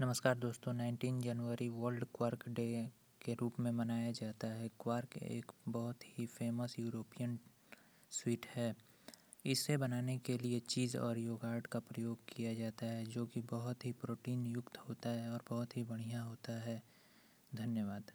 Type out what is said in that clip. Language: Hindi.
नमस्कार दोस्तों 19 जनवरी वर्ल्ड क्वार्क डे के रूप में मनाया जाता है। क्वार्क एक बहुत ही फ़ेमस यूरोपियन स्वीट है। इसे बनाने के लिए चीज़ और योगार्ट का प्रयोग किया जाता है, जो कि बहुत ही प्रोटीन युक्त होता है और बहुत ही बढ़िया होता है। धन्यवाद।